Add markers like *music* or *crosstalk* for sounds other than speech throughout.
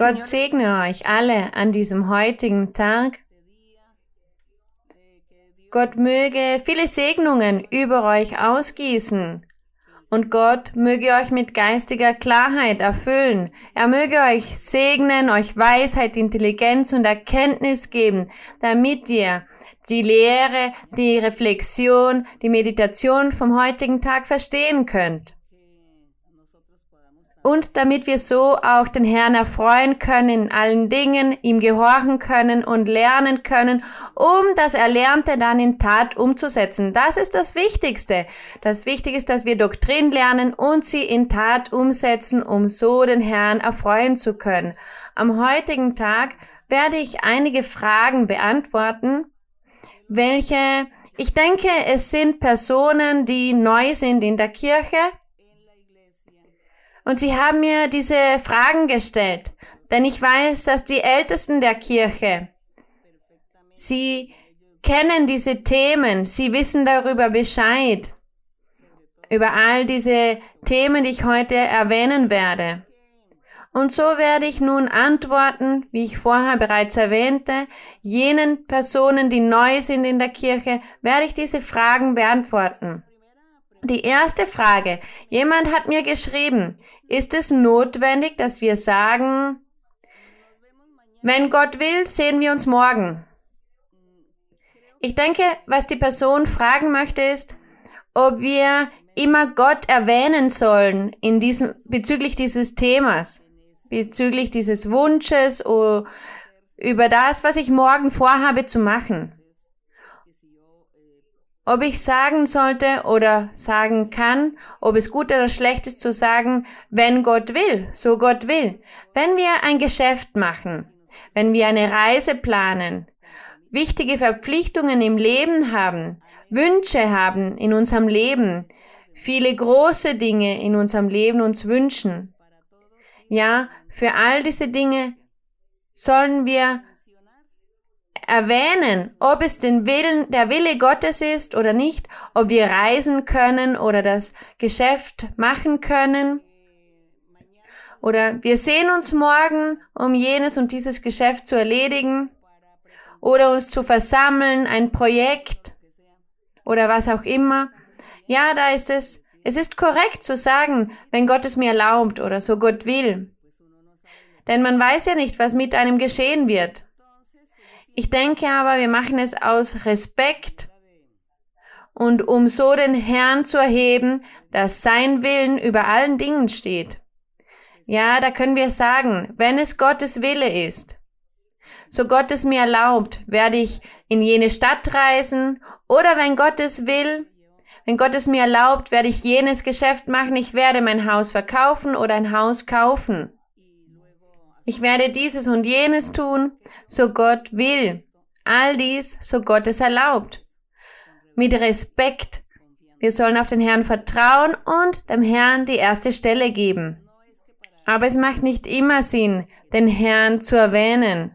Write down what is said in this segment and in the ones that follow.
Gott segne euch alle an diesem heutigen Tag. Gott möge viele Segnungen über euch ausgießen. Und Gott möge euch mit geistiger Klarheit erfüllen. Er möge euch segnen, euch Weisheit, Intelligenz und Erkenntnis geben, damit ihr die Lehre, die Reflexion, die Meditation vom heutigen Tag verstehen könnt und damit wir so auch den Herrn erfreuen können in allen Dingen, ihm gehorchen können und lernen können, um das Erlernte dann in Tat umzusetzen. Das ist das Wichtigste. Das Wichtige ist, dass wir Doktrin lernen und sie in Tat umsetzen, um so den Herrn erfreuen zu können. Am heutigen Tag werde ich einige Fragen beantworten, welche ich denke, es sind Personen, die neu sind in der Kirche, und sie haben mir diese Fragen gestellt, denn ich weiß, dass die Ältesten der Kirche, sie kennen diese Themen, sie wissen darüber Bescheid, über all diese Themen, die ich heute erwähnen werde. Und so werde ich nun antworten, wie ich vorher bereits erwähnte, jenen Personen, die neu sind in der Kirche, werde ich diese Fragen beantworten. Die erste Frage. Jemand hat mir geschrieben, ist es notwendig, dass wir sagen, wenn Gott will, sehen wir uns morgen? Ich denke, was die Person fragen möchte, ist, ob wir immer Gott erwähnen sollen in diesem, bezüglich dieses Themas, bezüglich dieses Wunsches oder über das, was ich morgen vorhabe zu machen ob ich sagen sollte oder sagen kann, ob es gut oder schlecht ist zu sagen, wenn Gott will, so Gott will. Wenn wir ein Geschäft machen, wenn wir eine Reise planen, wichtige Verpflichtungen im Leben haben, Wünsche haben in unserem Leben, viele große Dinge in unserem Leben uns wünschen. Ja, für all diese Dinge sollen wir erwähnen, ob es den Willen, der Wille Gottes ist oder nicht, ob wir reisen können oder das Geschäft machen können. Oder wir sehen uns morgen, um jenes und dieses Geschäft zu erledigen. Oder uns zu versammeln, ein Projekt oder was auch immer. Ja, da ist es, es ist korrekt zu sagen, wenn Gott es mir erlaubt oder so Gott will. Denn man weiß ja nicht, was mit einem geschehen wird. Ich denke aber, wir machen es aus Respekt und um so den Herrn zu erheben, dass sein Willen über allen Dingen steht. Ja, da können wir sagen, wenn es Gottes Wille ist, so Gott es mir erlaubt, werde ich in jene Stadt reisen oder wenn Gott es will, wenn Gott es mir erlaubt, werde ich jenes Geschäft machen, ich werde mein Haus verkaufen oder ein Haus kaufen. Ich werde dieses und jenes tun, so Gott will. All dies, so Gott es erlaubt. Mit Respekt. Wir sollen auf den Herrn vertrauen und dem Herrn die erste Stelle geben. Aber es macht nicht immer Sinn, den Herrn zu erwähnen.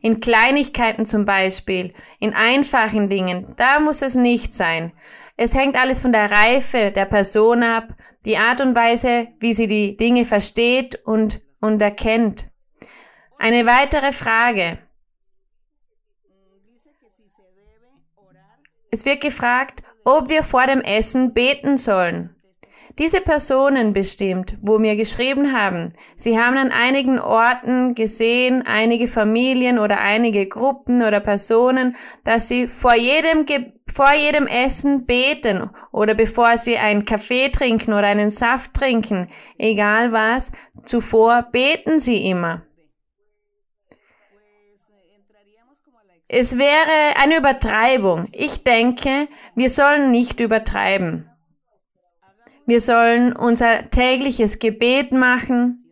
In Kleinigkeiten zum Beispiel, in einfachen Dingen, da muss es nicht sein. Es hängt alles von der Reife der Person ab, die Art und Weise, wie sie die Dinge versteht und und erkennt. Eine weitere Frage. Es wird gefragt, ob wir vor dem Essen beten sollen. Diese Personen bestimmt, wo mir geschrieben haben, sie haben an einigen Orten gesehen, einige Familien oder einige Gruppen oder Personen, dass sie vor jedem, vor jedem Essen beten oder bevor sie einen Kaffee trinken oder einen Saft trinken, egal was, zuvor beten sie immer. Es wäre eine Übertreibung. Ich denke, wir sollen nicht übertreiben. Wir sollen unser tägliches Gebet machen,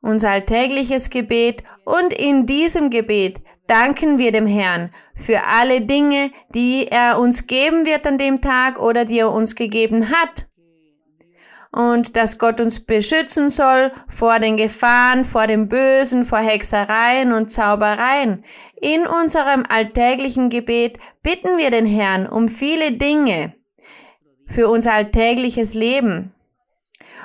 unser alltägliches Gebet und in diesem Gebet danken wir dem Herrn für alle Dinge, die er uns geben wird an dem Tag oder die er uns gegeben hat. Und dass Gott uns beschützen soll vor den Gefahren, vor dem Bösen, vor Hexereien und Zaubereien. In unserem alltäglichen Gebet bitten wir den Herrn um viele Dinge für unser alltägliches Leben.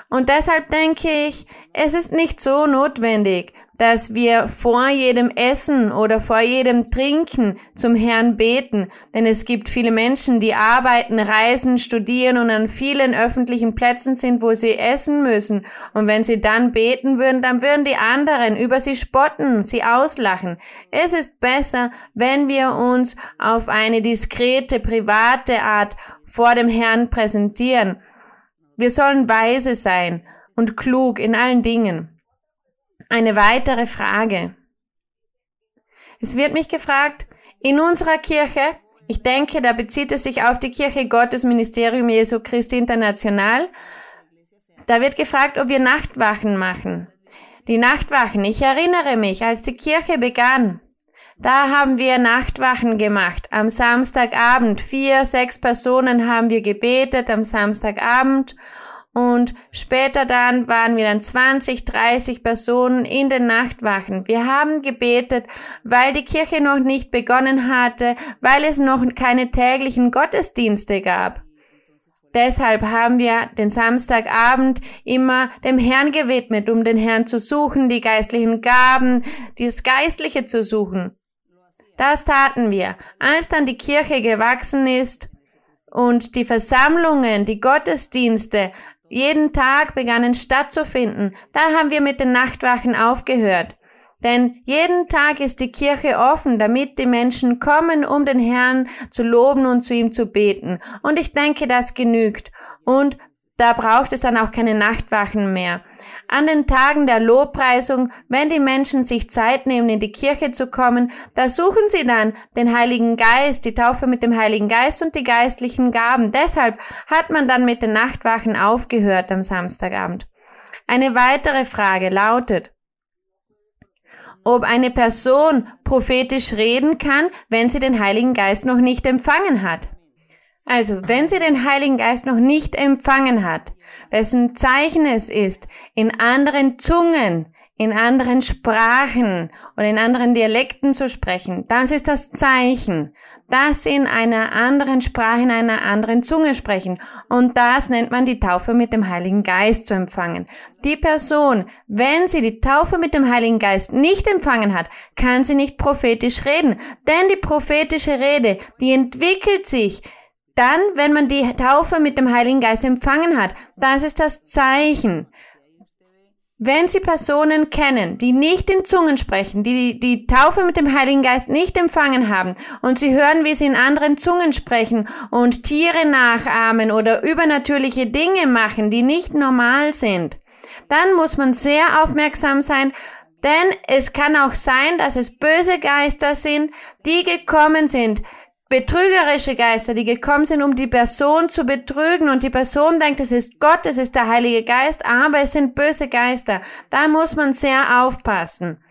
Und deshalb denke ich, es ist nicht so notwendig, dass wir vor jedem Essen oder vor jedem Trinken zum Herrn beten, denn es gibt viele Menschen, die arbeiten, reisen, studieren und an vielen öffentlichen Plätzen sind, wo sie essen müssen. Und wenn sie dann beten würden, dann würden die anderen über sie spotten, sie auslachen. Es ist besser, wenn wir uns auf eine diskrete, private Art vor dem Herrn präsentieren wir sollen weise sein und klug in allen Dingen. Eine weitere Frage. Es wird mich gefragt, in unserer Kirche, ich denke, da bezieht es sich auf die Kirche Gottes Ministerium Jesu Christi International, da wird gefragt, ob wir Nachtwachen machen. Die Nachtwachen, ich erinnere mich, als die Kirche begann, da haben wir Nachtwachen gemacht. Am Samstagabend. Vier, sechs Personen haben wir gebetet am Samstagabend. Und später dann waren wir dann 20, 30 Personen in den Nachtwachen. Wir haben gebetet, weil die Kirche noch nicht begonnen hatte, weil es noch keine täglichen Gottesdienste gab. Deshalb haben wir den Samstagabend immer dem Herrn gewidmet, um den Herrn zu suchen, die geistlichen Gaben, das Geistliche zu suchen. Das taten wir. Als dann die Kirche gewachsen ist und die Versammlungen, die Gottesdienste jeden Tag begannen stattzufinden, da haben wir mit den Nachtwachen aufgehört. Denn jeden Tag ist die Kirche offen, damit die Menschen kommen, um den Herrn zu loben und zu ihm zu beten. Und ich denke, das genügt. Und da braucht es dann auch keine Nachtwachen mehr. An den Tagen der Lobpreisung, wenn die Menschen sich Zeit nehmen, in die Kirche zu kommen, da suchen sie dann den Heiligen Geist, die Taufe mit dem Heiligen Geist und die geistlichen Gaben. Deshalb hat man dann mit den Nachtwachen aufgehört am Samstagabend. Eine weitere Frage lautet, ob eine Person prophetisch reden kann, wenn sie den Heiligen Geist noch nicht empfangen hat. Also, wenn sie den Heiligen Geist noch nicht empfangen hat, wessen Zeichen es ist, in anderen Zungen, in anderen Sprachen oder in anderen Dialekten zu sprechen, das ist das Zeichen, dass sie in einer anderen Sprache, in einer anderen Zunge sprechen. Und das nennt man die Taufe mit dem Heiligen Geist zu empfangen. Die Person, wenn sie die Taufe mit dem Heiligen Geist nicht empfangen hat, kann sie nicht prophetisch reden. Denn die prophetische Rede, die entwickelt sich dann, wenn man die Taufe mit dem Heiligen Geist empfangen hat, das ist das Zeichen. Wenn Sie Personen kennen, die nicht in Zungen sprechen, die die Taufe mit dem Heiligen Geist nicht empfangen haben und Sie hören, wie sie in anderen Zungen sprechen und Tiere nachahmen oder übernatürliche Dinge machen, die nicht normal sind, dann muss man sehr aufmerksam sein, denn es kann auch sein, dass es böse Geister sind, die gekommen sind, betrügerische Geister, die gekommen sind, um die Person zu betrügen und die Person denkt, es ist Gott, es ist der Heilige Geist, aber es sind böse Geister. Da muss man sehr aufpassen.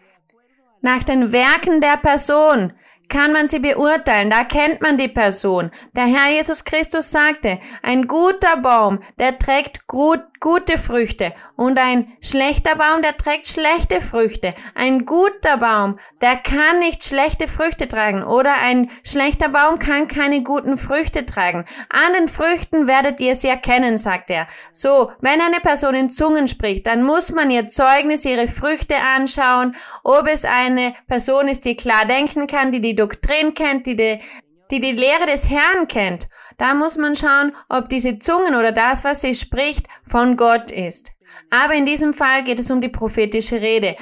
Nach den Werken der Person kann man sie beurteilen, da kennt man die Person. Der Herr Jesus Christus sagte, ein guter Baum, der trägt gut, gute Früchte und ein schlechter Baum, der trägt schlechte Früchte. Ein guter Baum, der kann nicht schlechte Früchte tragen oder ein schlechter Baum kann keine guten Früchte tragen. An den Früchten werdet ihr sie erkennen, sagt er. So, wenn eine Person in Zungen spricht, dann muss man ihr Zeugnis, ihre Früchte anschauen, ob es eine Person ist, die klar denken kann, die die Doktrin kennt, die die, die die Lehre des Herrn kennt. Da muss man schauen, ob diese Zungen oder das, was sie spricht, von Gott ist. Aber in diesem Fall geht es um die prophetische Rede.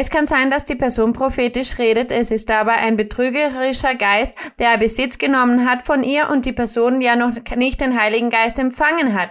Es kann sein, dass die Person prophetisch redet, es ist aber ein betrügerischer Geist, der Besitz genommen hat von ihr und die Person ja noch nicht den Heiligen Geist empfangen hat.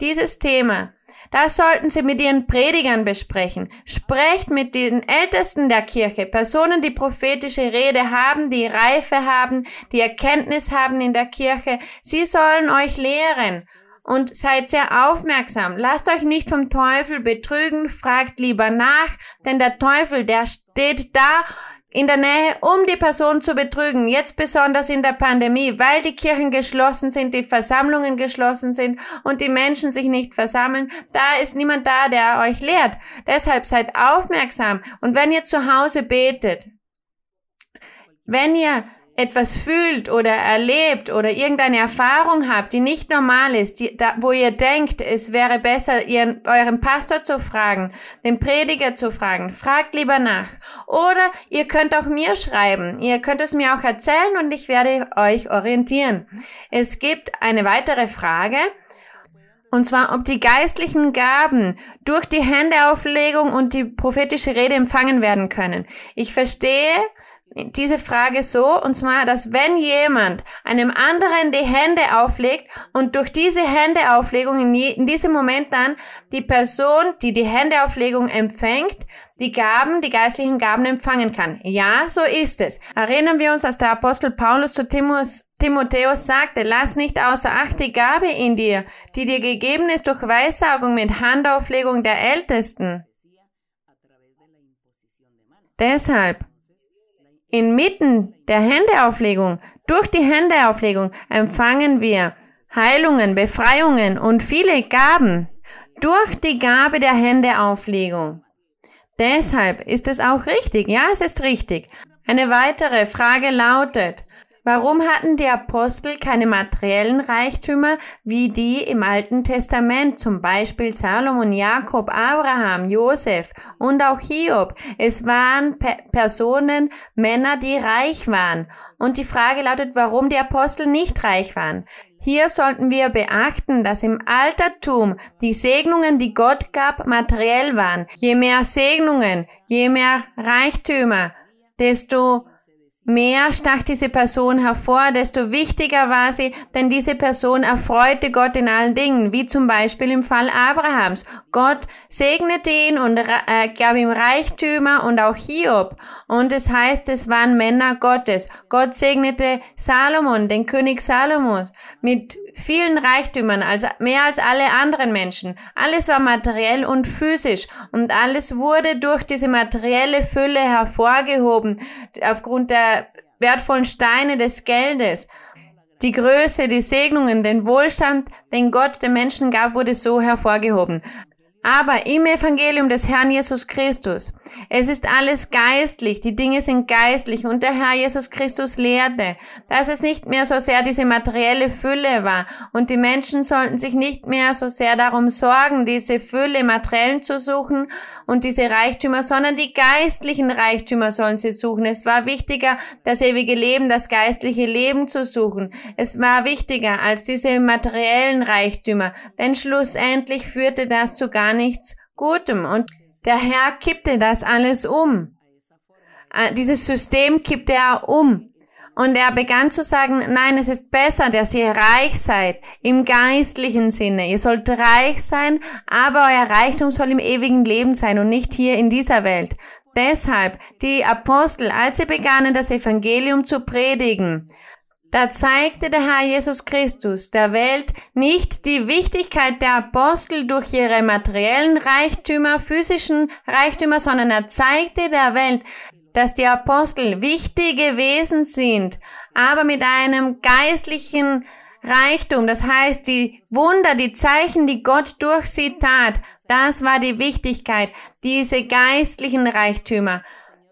Dieses Thema das sollten Sie mit Ihren Predigern besprechen. Sprecht mit den Ältesten der Kirche, Personen, die prophetische Rede haben, die Reife haben, die Erkenntnis haben in der Kirche. Sie sollen euch lehren. Und seid sehr aufmerksam. Lasst euch nicht vom Teufel betrügen, fragt lieber nach, denn der Teufel, der steht da in der Nähe, um die Person zu betrügen. Jetzt besonders in der Pandemie, weil die Kirchen geschlossen sind, die Versammlungen geschlossen sind und die Menschen sich nicht versammeln. Da ist niemand da, der euch lehrt. Deshalb seid aufmerksam. Und wenn ihr zu Hause betet, wenn ihr etwas fühlt oder erlebt oder irgendeine Erfahrung habt, die nicht normal ist, die, da, wo ihr denkt, es wäre besser, ihren, euren Pastor zu fragen, den Prediger zu fragen, fragt lieber nach. Oder ihr könnt auch mir schreiben. Ihr könnt es mir auch erzählen und ich werde euch orientieren. Es gibt eine weitere Frage. Und zwar, ob die geistlichen Gaben durch die Händeauflegung und die prophetische Rede empfangen werden können. Ich verstehe, diese Frage so, und zwar, dass wenn jemand einem anderen die Hände auflegt und durch diese Händeauflegung in, in diesem Moment dann die Person, die die Händeauflegung empfängt, die Gaben, die geistlichen Gaben empfangen kann. Ja, so ist es. Erinnern wir uns, dass der Apostel Paulus zu Timotheus, Timotheus sagte, lass nicht außer Acht die Gabe in dir, die dir gegeben ist durch Weissagung mit Handauflegung der Ältesten. Deshalb Inmitten der Händeauflegung, durch die Händeauflegung empfangen wir Heilungen, Befreiungen und viele Gaben durch die Gabe der Händeauflegung. Deshalb ist es auch richtig. Ja, es ist richtig. Eine weitere Frage lautet, Warum hatten die Apostel keine materiellen Reichtümer wie die im Alten Testament, zum Beispiel Salomon, Jakob, Abraham, Josef und auch Hiob? Es waren Pe Personen, Männer, die reich waren. Und die Frage lautet, warum die Apostel nicht reich waren. Hier sollten wir beachten, dass im Altertum die Segnungen, die Gott gab, materiell waren. Je mehr Segnungen, je mehr Reichtümer, desto mehr stach diese Person hervor, desto wichtiger war sie, denn diese Person erfreute Gott in allen Dingen, wie zum Beispiel im Fall Abrahams. Gott segnete ihn und äh, gab ihm Reichtümer und auch Hiob. Und es heißt, es waren Männer Gottes. Gott segnete Salomon, den König Salomos, mit vielen Reichtümern, als, mehr als alle anderen Menschen. Alles war materiell und physisch und alles wurde durch diese materielle Fülle hervorgehoben, aufgrund der wertvollen Steine des Geldes. Die Größe, die Segnungen, den Wohlstand, den Gott den Menschen gab, wurde so hervorgehoben. Aber im Evangelium des Herrn Jesus Christus, es ist alles geistlich, die Dinge sind geistlich und der Herr Jesus Christus lehrte, dass es nicht mehr so sehr diese materielle Fülle war und die Menschen sollten sich nicht mehr so sehr darum sorgen, diese Fülle materiellen zu suchen und diese Reichtümer, sondern die geistlichen Reichtümer sollen sie suchen. Es war wichtiger, das ewige Leben, das geistliche Leben zu suchen. Es war wichtiger als diese materiellen Reichtümer, denn schlussendlich führte das zu gar nichts Gutem. Und der Herr kippte das alles um. Äh, dieses System kippte er um. Und er begann zu sagen, nein, es ist besser, dass ihr reich seid, im geistlichen Sinne. Ihr sollt reich sein, aber euer Reichtum soll im ewigen Leben sein und nicht hier in dieser Welt. Deshalb, die Apostel, als sie begannen, das Evangelium zu predigen, da zeigte der Herr Jesus Christus der Welt nicht die Wichtigkeit der Apostel durch ihre materiellen Reichtümer, physischen Reichtümer, sondern er zeigte der Welt, dass die Apostel wichtige Wesen sind, aber mit einem geistlichen Reichtum, das heißt die Wunder, die Zeichen, die Gott durch sie tat, das war die Wichtigkeit, diese geistlichen Reichtümer.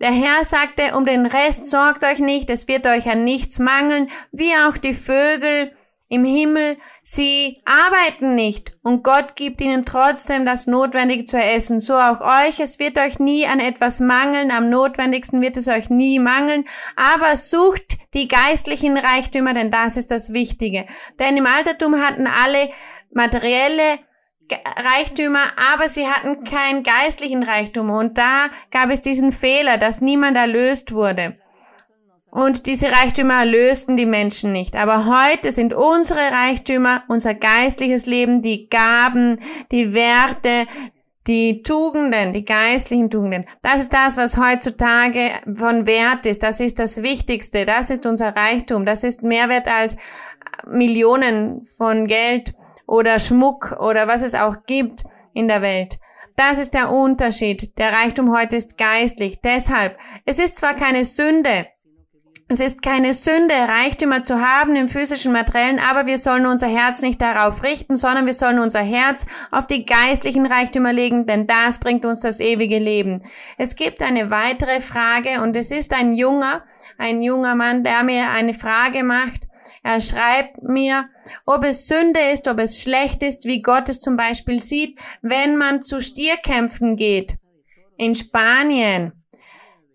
Der Herr sagte, um den Rest sorgt euch nicht, es wird euch an nichts mangeln, wie auch die Vögel im Himmel, sie arbeiten nicht und Gott gibt ihnen trotzdem das Notwendige zu essen. So auch euch, es wird euch nie an etwas mangeln, am notwendigsten wird es euch nie mangeln, aber sucht die geistlichen Reichtümer, denn das ist das Wichtige. Denn im Altertum hatten alle materielle Reichtümer, aber sie hatten keinen geistlichen Reichtum. Und da gab es diesen Fehler, dass niemand erlöst wurde. Und diese Reichtümer erlösten die Menschen nicht. Aber heute sind unsere Reichtümer, unser geistliches Leben, die Gaben, die Werte, die Tugenden, die geistlichen Tugenden. Das ist das, was heutzutage von Wert ist. Das ist das Wichtigste. Das ist unser Reichtum. Das ist mehr wert als Millionen von Geld oder Schmuck oder was es auch gibt in der Welt. Das ist der Unterschied. Der Reichtum heute ist geistlich. Deshalb, es ist zwar keine Sünde, Es ist keine Sünde, Reichtümer zu haben im physischen Materiellen, aber wir sollen unser Herz nicht darauf richten, sondern wir sollen unser Herz auf die geistlichen Reichtümer legen, denn das bringt uns das ewige Leben. Es gibt eine weitere Frage und es ist ein junger, ein junger Mann, der mir eine Frage macht. Er schreibt mir, ob es Sünde ist, ob es schlecht ist, wie Gott es zum Beispiel sieht, wenn man zu Stierkämpfen geht. In Spanien,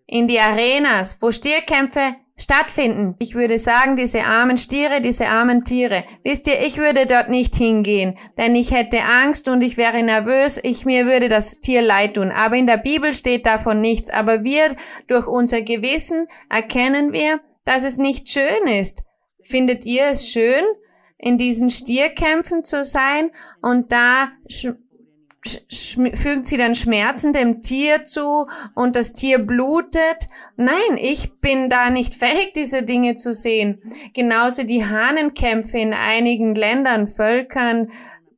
in die Arenas, wo Stierkämpfe stattfinden. Ich würde sagen, diese armen Stiere, diese armen Tiere. Wisst ihr, ich würde dort nicht hingehen, denn ich hätte Angst und ich wäre nervös, ich mir würde das Tier leid tun. Aber in der Bibel steht davon nichts. Aber wir, durch unser Gewissen, erkennen wir, dass es nicht schön ist. Findet ihr es schön, in diesen Stierkämpfen zu sein und da fügt sie dann Schmerzen dem Tier zu und das Tier blutet. Nein, ich bin da nicht *laughs* fähig, diese Dinge zu sehen. Genauso die Hahnenkämpfe in einigen Ländern, Völkern,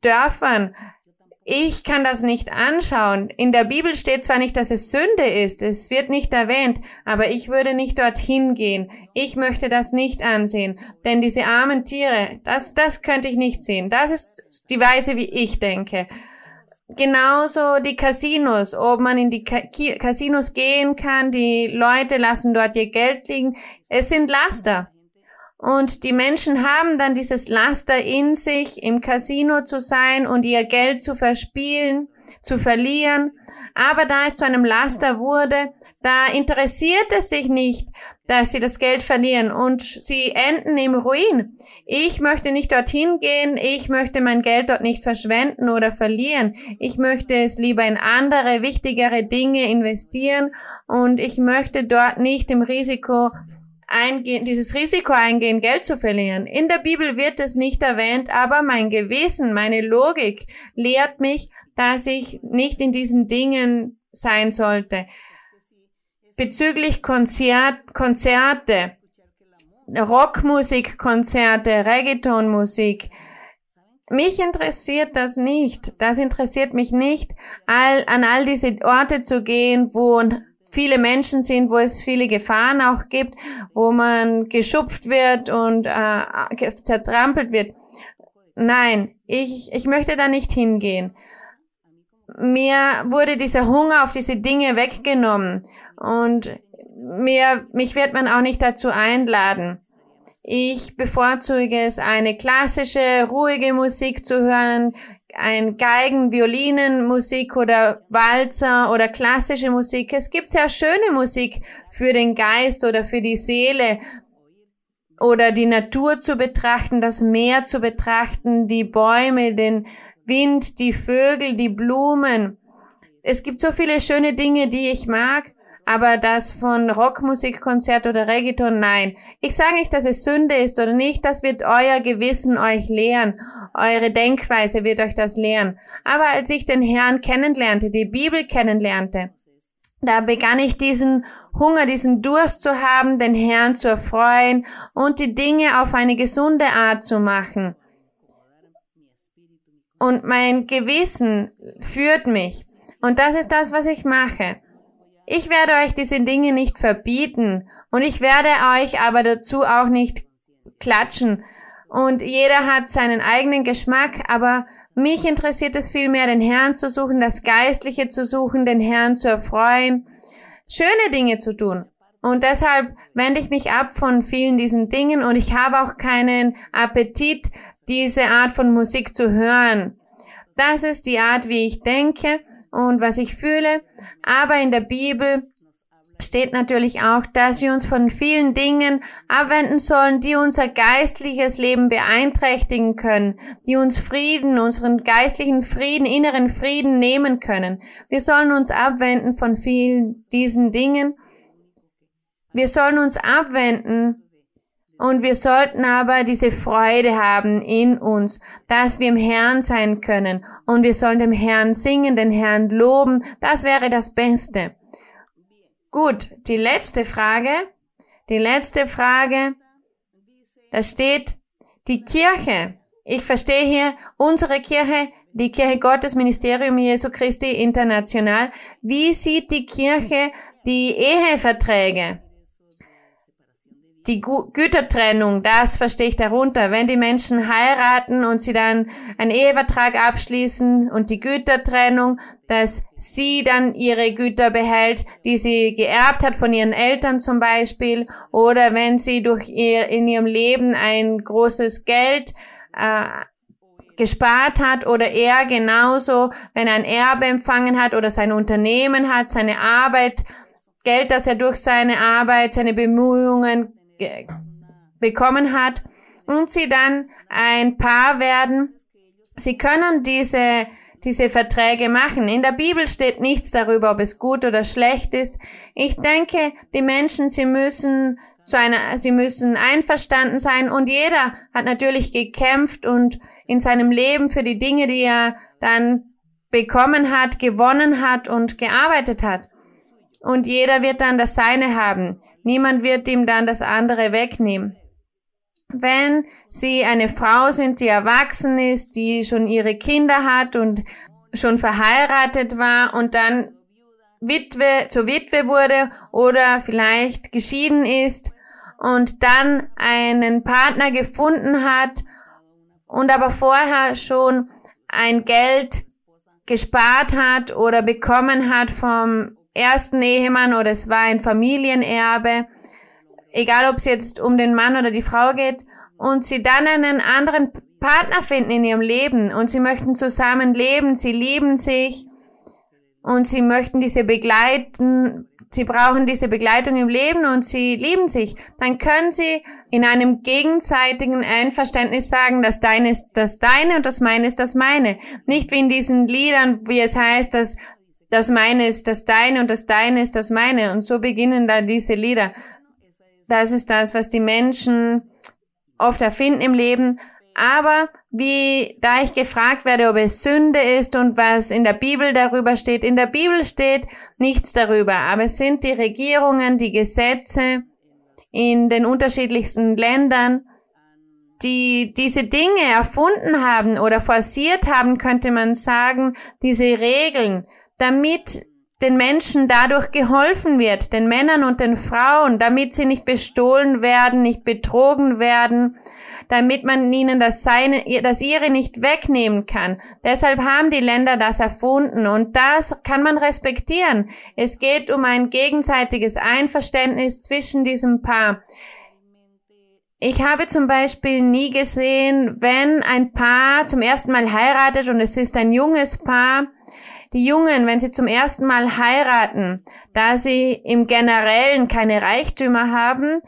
Dörfern. Ich kann das nicht anschauen. In der Bibel steht zwar nicht, dass es Sünde ist, es wird nicht erwähnt, aber ich würde nicht dorthin gehen. Ich möchte das nicht ansehen, denn diese armen Tiere, das, das könnte ich nicht sehen. Das ist die Weise, wie ich denke. Genauso die Casinos, ob man in die Casinos gehen kann, die Leute lassen dort ihr Geld liegen. Es sind Laster. Und die Menschen haben dann dieses Laster in sich, im Casino zu sein und ihr Geld zu verspielen, zu verlieren. Aber da es zu einem Laster wurde, da interessiert es sich nicht, dass sie das Geld verlieren und sie enden im Ruin. Ich möchte nicht dorthin gehen, ich möchte mein Geld dort nicht verschwenden oder verlieren. Ich möchte es lieber in andere, wichtigere Dinge investieren und ich möchte dort nicht im Risiko eingehen, dieses Risiko eingehen, Geld zu verlieren. In der Bibel wird es nicht erwähnt, aber mein Gewissen, meine Logik lehrt mich, dass ich nicht in diesen Dingen sein sollte bezüglich Konzert, Konzerte, Rockmusikkonzerte, Reggaetonmusik. Mich interessiert das nicht. Das interessiert mich nicht, all, an all diese Orte zu gehen, wo viele Menschen sind, wo es viele Gefahren auch gibt, wo man geschupft wird und äh, zertrampelt wird. Nein, ich, ich möchte da nicht hingehen. Mir wurde dieser Hunger auf diese Dinge weggenommen und mir, mich wird man auch nicht dazu einladen. Ich bevorzuge es, eine klassische, ruhige Musik zu hören, ein Geigen, Violinen, Musik oder Walzer oder klassische Musik. Es gibt sehr schöne Musik für den Geist oder für die Seele oder die Natur zu betrachten, das Meer zu betrachten, die Bäume, den Wind, die Vögel, die Blumen. Es gibt so viele schöne Dinge, die ich mag aber das von Rockmusikkonzert oder Reggaeton, nein. Ich sage nicht, dass es Sünde ist oder nicht, das wird euer Gewissen euch lehren, eure Denkweise wird euch das lehren. Aber als ich den Herrn kennenlernte, die Bibel kennenlernte, da begann ich diesen Hunger, diesen Durst zu haben, den Herrn zu erfreuen und die Dinge auf eine gesunde Art zu machen. Und mein Gewissen führt mich. Und das ist das, was ich mache. Ich werde euch diese Dinge nicht verbieten und ich werde euch aber dazu auch nicht klatschen. Und jeder hat seinen eigenen Geschmack, aber mich interessiert es vielmehr, den Herrn zu suchen, das Geistliche zu suchen, den Herrn zu erfreuen, schöne Dinge zu tun. Und deshalb wende ich mich ab von vielen diesen Dingen und ich habe auch keinen Appetit, diese Art von Musik zu hören. Das ist die Art, wie ich denke und was ich fühle. Aber in der Bibel steht natürlich auch, dass wir uns von vielen Dingen abwenden sollen, die unser geistliches Leben beeinträchtigen können, die uns Frieden, unseren geistlichen Frieden, inneren Frieden nehmen können. Wir sollen uns abwenden von vielen diesen Dingen. Wir sollen uns abwenden und wir sollten aber diese Freude haben in uns, dass wir im Herrn sein können. Und wir sollen dem Herrn singen, den Herrn loben. Das wäre das Beste. Gut, die letzte Frage. Die letzte Frage. Da steht die Kirche. Ich verstehe hier unsere Kirche, die Kirche Gottes Ministerium Jesu Christi International. Wie sieht die Kirche die Eheverträge? Die Gütertrennung, das verstehe ich darunter. Wenn die Menschen heiraten und sie dann einen Ehevertrag abschließen und die Gütertrennung, dass sie dann ihre Güter behält, die sie geerbt hat von ihren Eltern zum Beispiel, oder wenn sie durch ihr in ihrem Leben ein großes Geld äh, gespart hat oder er genauso, wenn er ein Erbe empfangen hat oder sein Unternehmen hat, seine Arbeit, Geld, das er durch seine Arbeit, seine Bemühungen bekommen hat und sie dann ein Paar werden. Sie können diese, diese Verträge machen. In der Bibel steht nichts darüber, ob es gut oder schlecht ist. Ich denke, die Menschen, sie müssen zu einer, sie müssen einverstanden sein und jeder hat natürlich gekämpft und in seinem Leben für die Dinge, die er dann bekommen hat, gewonnen hat und gearbeitet hat. Und jeder wird dann das Seine haben. Niemand wird ihm dann das andere wegnehmen. Wenn Sie eine Frau sind, die erwachsen ist, die schon ihre Kinder hat und schon verheiratet war und dann Witwe zur Witwe wurde oder vielleicht geschieden ist und dann einen Partner gefunden hat und aber vorher schon ein Geld gespart hat oder bekommen hat vom ersten Ehemann oder es war ein Familienerbe, egal ob es jetzt um den Mann oder die Frau geht, und sie dann einen anderen Partner finden in ihrem Leben und sie möchten zusammen leben, sie lieben sich und sie möchten diese begleiten, sie brauchen diese Begleitung im Leben und sie lieben sich, dann können sie in einem gegenseitigen Einverständnis sagen, dass deine ist das deine und das meine ist das meine. Nicht wie in diesen Liedern, wie es heißt, dass das meine ist das deine und das deine ist das meine. Und so beginnen da diese Lieder. Das ist das, was die Menschen oft erfinden im Leben. Aber wie, da ich gefragt werde, ob es Sünde ist und was in der Bibel darüber steht, in der Bibel steht nichts darüber. Aber es sind die Regierungen, die Gesetze in den unterschiedlichsten Ländern, die diese Dinge erfunden haben oder forciert haben, könnte man sagen, diese Regeln, damit den Menschen dadurch geholfen wird, den Männern und den Frauen, damit sie nicht bestohlen werden, nicht betrogen werden, damit man ihnen das seine, das ihre nicht wegnehmen kann. Deshalb haben die Länder das erfunden und das kann man respektieren. Es geht um ein gegenseitiges Einverständnis zwischen diesem Paar. Ich habe zum Beispiel nie gesehen, wenn ein Paar zum ersten Mal heiratet und es ist ein junges Paar, die Jungen, wenn sie zum ersten Mal heiraten, da sie im Generellen keine Reichtümer haben,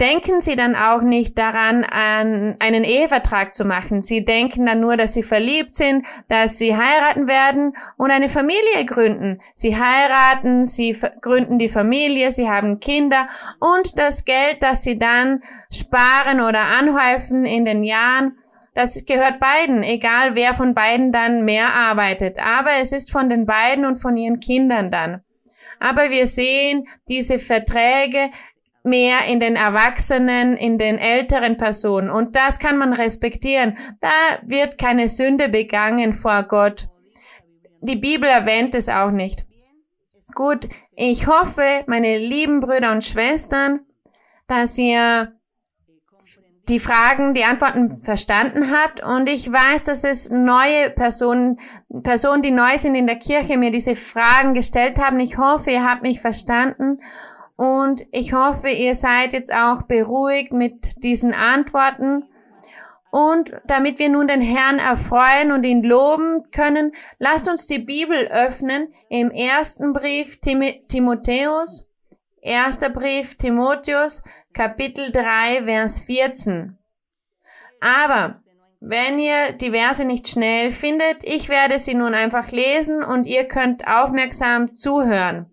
denken sie dann auch nicht daran, an einen Ehevertrag zu machen. Sie denken dann nur, dass sie verliebt sind, dass sie heiraten werden und eine Familie gründen. Sie heiraten, sie gründen die Familie, sie haben Kinder und das Geld, das sie dann sparen oder anhäufen in den Jahren, das gehört beiden, egal wer von beiden dann mehr arbeitet. Aber es ist von den beiden und von ihren Kindern dann. Aber wir sehen diese Verträge mehr in den Erwachsenen, in den älteren Personen. Und das kann man respektieren. Da wird keine Sünde begangen vor Gott. Die Bibel erwähnt es auch nicht. Gut, ich hoffe, meine lieben Brüder und Schwestern, dass ihr die Fragen, die Antworten verstanden habt. Und ich weiß, dass es neue Personen, Personen, die neu sind in der Kirche, mir diese Fragen gestellt haben. Ich hoffe, ihr habt mich verstanden. Und ich hoffe, ihr seid jetzt auch beruhigt mit diesen Antworten. Und damit wir nun den Herrn erfreuen und ihn loben können, lasst uns die Bibel öffnen im ersten Brief Tim Timotheus, erster Brief Timotheus, Kapitel 3, Vers 14. Aber wenn ihr die Verse nicht schnell findet, ich werde sie nun einfach lesen und ihr könnt aufmerksam zuhören.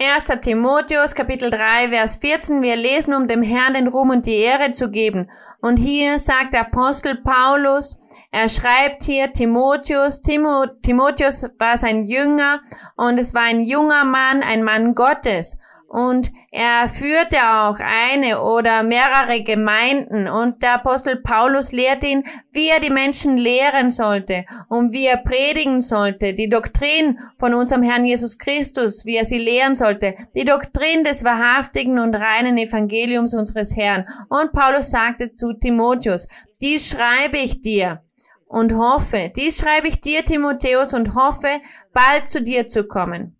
1. Timotheus Kapitel 3 Vers 14. Wir lesen, um dem Herrn den Ruhm und die Ehre zu geben. Und hier sagt der Apostel Paulus, er schreibt hier Timotheus, Timo, Timotheus war sein Jünger und es war ein junger Mann, ein Mann Gottes. Und er führte auch eine oder mehrere Gemeinden und der Apostel Paulus lehrt ihn, wie er die Menschen lehren sollte und wie er predigen sollte, die Doktrin von unserem Herrn Jesus Christus, wie er sie lehren sollte, die Doktrin des wahrhaftigen und reinen Evangeliums unseres Herrn. Und Paulus sagte zu Timotheus, dies schreibe ich dir und hoffe, dies schreibe ich dir, Timotheus, und hoffe, bald zu dir zu kommen.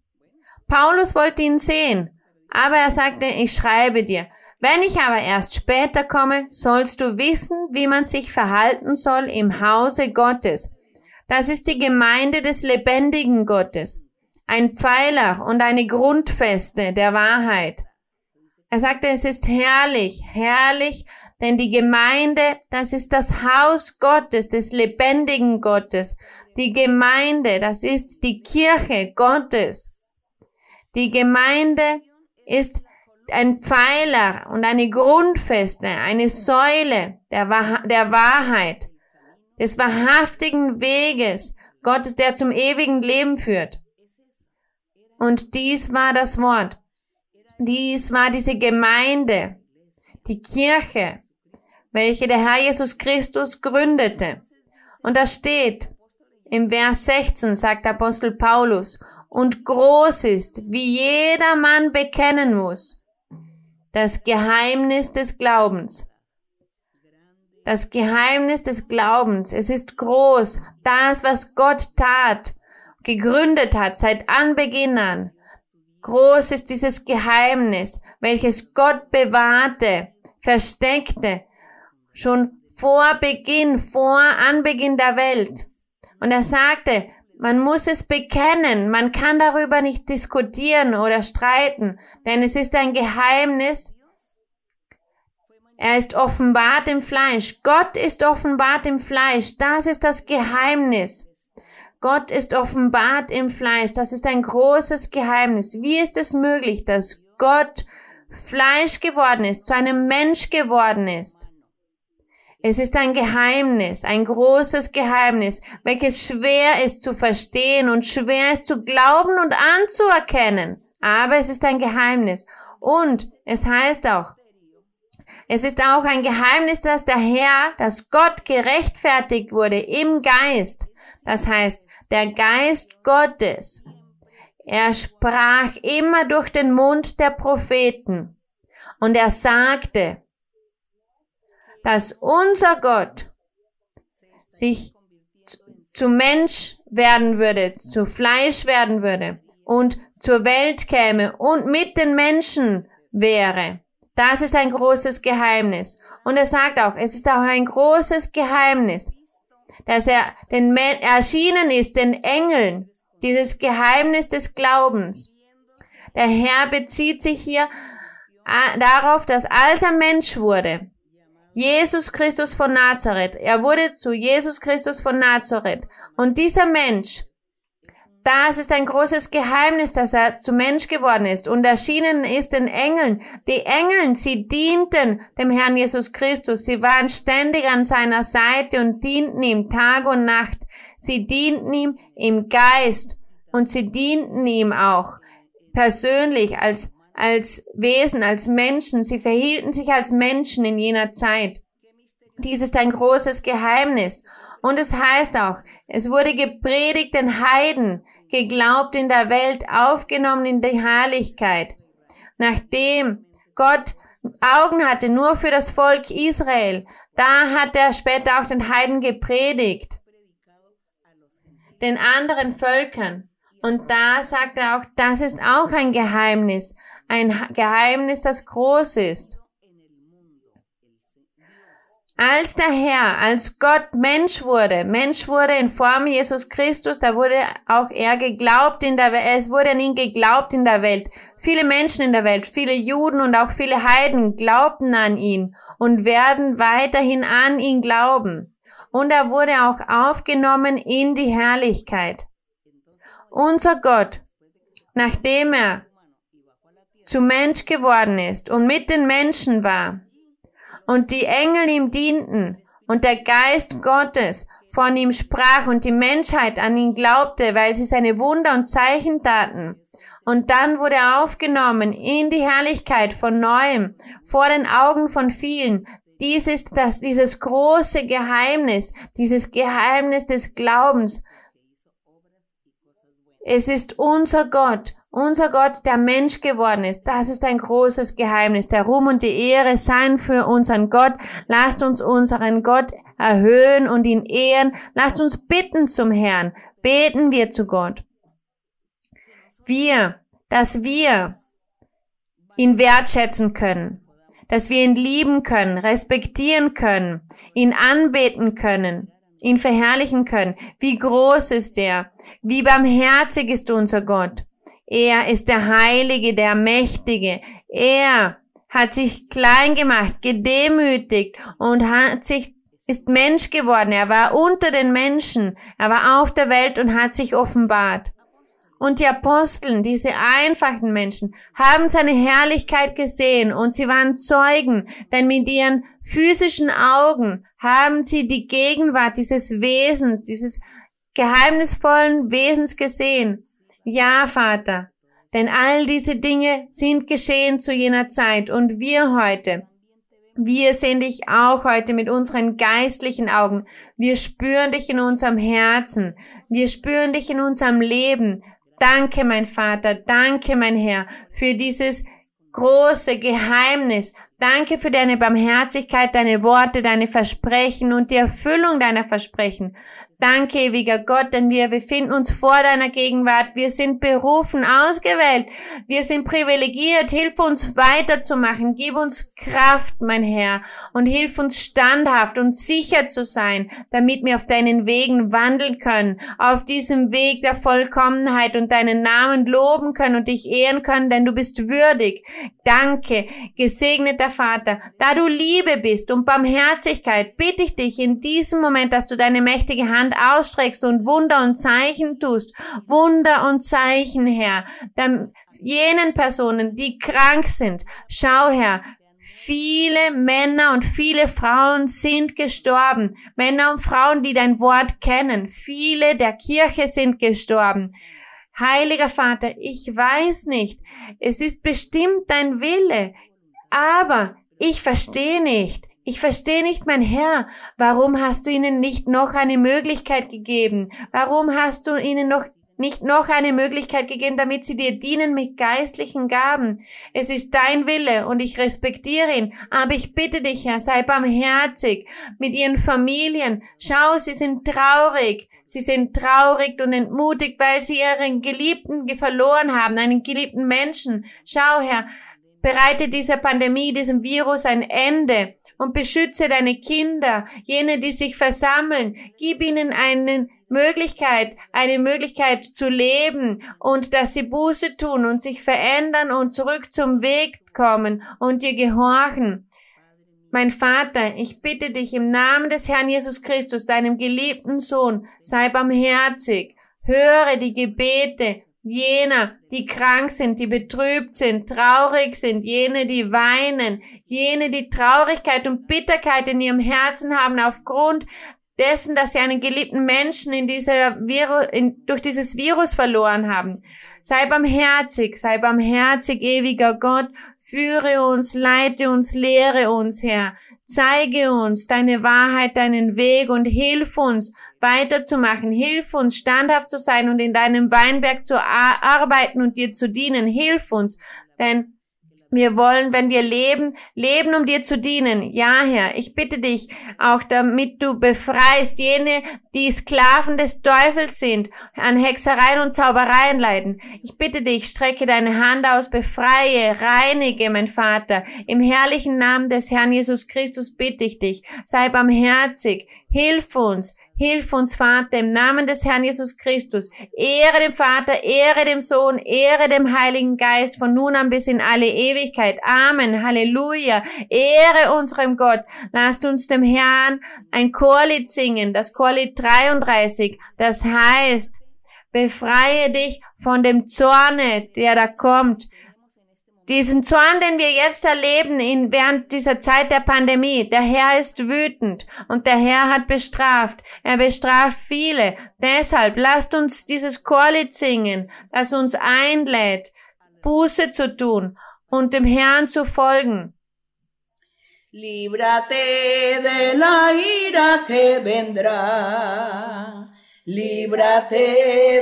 Paulus wollte ihn sehen, aber er sagte, ich schreibe dir. Wenn ich aber erst später komme, sollst du wissen, wie man sich verhalten soll im Hause Gottes. Das ist die Gemeinde des lebendigen Gottes. Ein Pfeiler und eine Grundfeste der Wahrheit. Er sagte, es ist herrlich, herrlich, denn die Gemeinde, das ist das Haus Gottes, des lebendigen Gottes. Die Gemeinde, das ist die Kirche Gottes. Die Gemeinde ist ein Pfeiler und eine Grundfeste, eine Säule der, Wahr der Wahrheit, des wahrhaftigen Weges Gottes, der zum ewigen Leben führt. Und dies war das Wort. Dies war diese Gemeinde, die Kirche, welche der Herr Jesus Christus gründete. Und da steht im Vers 16, sagt Apostel Paulus, und groß ist, wie jeder Mann bekennen muss. Das Geheimnis des Glaubens. Das Geheimnis des Glaubens. Es ist groß. Das, was Gott tat, gegründet hat seit Anbeginn an. Groß ist dieses Geheimnis, welches Gott bewahrte, versteckte, schon vor Beginn, vor Anbeginn der Welt. Und er sagte, man muss es bekennen. Man kann darüber nicht diskutieren oder streiten, denn es ist ein Geheimnis. Er ist offenbart im Fleisch. Gott ist offenbart im Fleisch. Das ist das Geheimnis. Gott ist offenbart im Fleisch. Das ist ein großes Geheimnis. Wie ist es möglich, dass Gott Fleisch geworden ist, zu einem Mensch geworden ist? Es ist ein Geheimnis, ein großes Geheimnis, welches schwer ist zu verstehen und schwer ist zu glauben und anzuerkennen. Aber es ist ein Geheimnis. Und es heißt auch, es ist auch ein Geheimnis, dass der Herr, dass Gott gerechtfertigt wurde im Geist. Das heißt, der Geist Gottes. Er sprach immer durch den Mund der Propheten. Und er sagte, dass unser Gott sich zu Mensch werden würde, zu Fleisch werden würde und zur Welt käme und mit den Menschen wäre. Das ist ein großes Geheimnis. Und er sagt auch, es ist auch ein großes Geheimnis, dass er den erschienen ist, den Engeln, dieses Geheimnis des Glaubens. Der Herr bezieht sich hier äh, darauf, dass als er Mensch wurde, Jesus Christus von Nazareth. Er wurde zu Jesus Christus von Nazareth. Und dieser Mensch, das ist ein großes Geheimnis, dass er zu Mensch geworden ist und erschienen ist den Engeln. Die Engeln, sie dienten dem Herrn Jesus Christus. Sie waren ständig an seiner Seite und dienten ihm Tag und Nacht. Sie dienten ihm im Geist und sie dienten ihm auch persönlich als als Wesen, als Menschen. Sie verhielten sich als Menschen in jener Zeit. Dies ist ein großes Geheimnis. Und es heißt auch, es wurde gepredigt den Heiden, geglaubt in der Welt, aufgenommen in die Herrlichkeit. Nachdem Gott Augen hatte nur für das Volk Israel, da hat er später auch den Heiden gepredigt, den anderen Völkern. Und da sagt er auch, das ist auch ein Geheimnis, ein Geheimnis, das groß ist. Als der Herr, als Gott Mensch wurde, Mensch wurde in Form Jesus Christus, da wurde auch er geglaubt in der Welt, es wurde an ihn geglaubt in der Welt. Viele Menschen in der Welt, viele Juden und auch viele Heiden glaubten an ihn und werden weiterhin an ihn glauben. Und er wurde auch aufgenommen in die Herrlichkeit. Unser Gott, nachdem er zu Mensch geworden ist und mit den Menschen war und die Engel ihm dienten und der Geist Gottes von ihm sprach und die Menschheit an ihn glaubte, weil sie seine Wunder und Zeichen taten. Und dann wurde er aufgenommen in die Herrlichkeit von neuem, vor den Augen von vielen. Dies ist das, dieses große Geheimnis, dieses Geheimnis des Glaubens. Es ist unser Gott, unser Gott, der Mensch geworden ist. Das ist ein großes Geheimnis. Der Ruhm und die Ehre seien für unseren Gott. Lasst uns unseren Gott erhöhen und ihn ehren. Lasst uns bitten zum Herrn. Beten wir zu Gott. Wir, dass wir ihn wertschätzen können dass wir ihn lieben können, respektieren können, ihn anbeten können, ihn verherrlichen können. Wie groß ist er? Wie barmherzig ist unser Gott? Er ist der Heilige, der Mächtige. Er hat sich klein gemacht, gedemütigt und hat sich ist Mensch geworden. Er war unter den Menschen. Er war auf der Welt und hat sich offenbart. Und die Aposteln, diese einfachen Menschen, haben seine Herrlichkeit gesehen und sie waren Zeugen, denn mit ihren physischen Augen haben sie die Gegenwart dieses Wesens, dieses geheimnisvollen Wesens gesehen. Ja, Vater, denn all diese Dinge sind geschehen zu jener Zeit und wir heute, wir sehen dich auch heute mit unseren geistlichen Augen. Wir spüren dich in unserem Herzen. Wir spüren dich in unserem Leben. Danke, mein Vater, danke, mein Herr, für dieses große Geheimnis. Danke für deine Barmherzigkeit, deine Worte, deine Versprechen und die Erfüllung deiner Versprechen. Danke, ewiger Gott, denn wir befinden uns vor deiner Gegenwart. Wir sind berufen, ausgewählt. Wir sind privilegiert. Hilf uns weiterzumachen. Gib uns Kraft, mein Herr, und hilf uns standhaft und sicher zu sein, damit wir auf deinen Wegen wandeln können, auf diesem Weg der Vollkommenheit und deinen Namen loben können und dich ehren können, denn du bist würdig. Danke, gesegneter Vater, da du Liebe bist und Barmherzigkeit, bitte ich dich in diesem Moment, dass du deine mächtige Hand ausstreckst und Wunder und Zeichen tust. Wunder und Zeichen, Herr. Dann jenen Personen, die krank sind. Schau, Herr, Viele Männer und viele Frauen sind gestorben. Männer und Frauen, die dein Wort kennen. Viele der Kirche sind gestorben. Heiliger Vater, ich weiß nicht. Es ist bestimmt dein Wille. Aber ich verstehe nicht. Ich verstehe nicht, mein Herr, warum hast du ihnen nicht noch eine Möglichkeit gegeben? Warum hast du ihnen noch nicht noch eine Möglichkeit gegeben, damit sie dir dienen mit geistlichen Gaben. Es ist dein Wille und ich respektiere ihn. Aber ich bitte dich, Herr, sei barmherzig mit ihren Familien. Schau, sie sind traurig. Sie sind traurig und entmutigt, weil sie ihren Geliebten verloren haben, einen geliebten Menschen. Schau, Herr, bereite dieser Pandemie, diesem Virus ein Ende und beschütze deine Kinder, jene, die sich versammeln. Gib ihnen eine Möglichkeit, eine Möglichkeit zu leben und dass sie Buße tun und sich verändern und zurück zum Weg kommen und dir gehorchen. Mein Vater, ich bitte dich im Namen des Herrn Jesus Christus, deinem geliebten Sohn, sei barmherzig, höre die Gebete jener, die krank sind, die betrübt sind, traurig sind, jene, die weinen, jene, die Traurigkeit und Bitterkeit in ihrem Herzen haben aufgrund dessen, dass sie einen geliebten Menschen in dieser Virus, in, durch dieses Virus verloren haben. Sei barmherzig, sei barmherzig, ewiger Gott, führe uns, leite uns, lehre uns, Herr. Zeige uns deine Wahrheit, deinen Weg und hilf uns, weiterzumachen. Hilf uns, standhaft zu sein und in deinem Weinberg zu arbeiten und dir zu dienen. Hilf uns, denn wir wollen, wenn wir leben, leben, um dir zu dienen. Ja, Herr, ich bitte dich auch, damit du befreist jene, die Sklaven des Teufels sind, an Hexereien und Zaubereien leiden. Ich bitte dich, strecke deine Hand aus, befreie, reinige, mein Vater. Im herrlichen Namen des Herrn Jesus Christus bitte ich dich, sei barmherzig, hilf uns, Hilf uns, Vater, im Namen des Herrn Jesus Christus. Ehre dem Vater, Ehre dem Sohn, Ehre dem Heiligen Geist von nun an bis in alle Ewigkeit. Amen. Halleluja. Ehre unserem Gott. Lasst uns dem Herrn ein Chorlied singen, das Chorlied 33. Das heißt, befreie dich von dem Zorne, der da kommt. Diesen Zorn, den wir jetzt erleben in, während dieser Zeit der Pandemie, der Herr ist wütend und der Herr hat bestraft. Er bestraft viele. Deshalb lasst uns dieses Chorlied singen, das uns einlädt, Buße zu tun und dem Herrn zu folgen. Líbrate de la ira que vendrá. Líbrate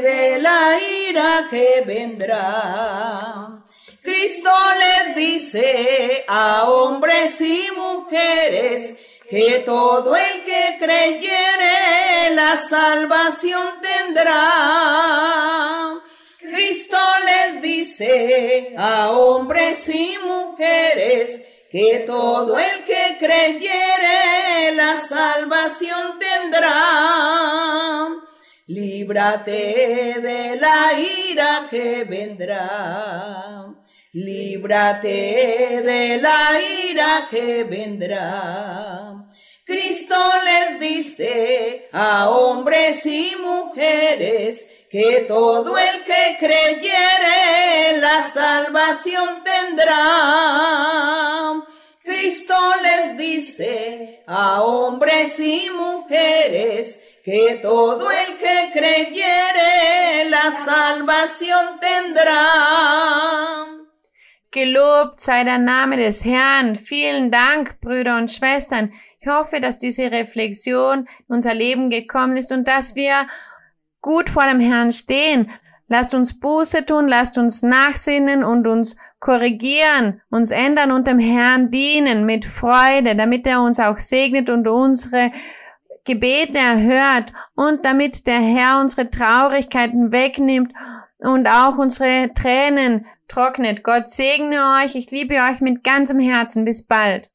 de la ira que vendrá. Cristo les dice a hombres y mujeres que todo el que creyere la salvación tendrá. Cristo les dice a hombres y mujeres que todo el que creyere la salvación tendrá. Líbrate de la ira que vendrá. Líbrate de la ira que vendrá. Cristo les dice a hombres y mujeres que todo el que creyere la salvación tendrá. Cristo les dice a hombres y mujeres que todo el que creyere la salvación tendrá. Gelobt sei der Name des Herrn. Vielen Dank, Brüder und Schwestern. Ich hoffe, dass diese Reflexion in unser Leben gekommen ist und dass wir gut vor dem Herrn stehen. Lasst uns Buße tun, lasst uns nachsinnen und uns korrigieren, uns ändern und dem Herrn dienen mit Freude, damit er uns auch segnet und unsere Gebete erhört und damit der Herr unsere Traurigkeiten wegnimmt und auch unsere Tränen trocknet. Gott segne euch. Ich liebe euch mit ganzem Herzen. Bis bald.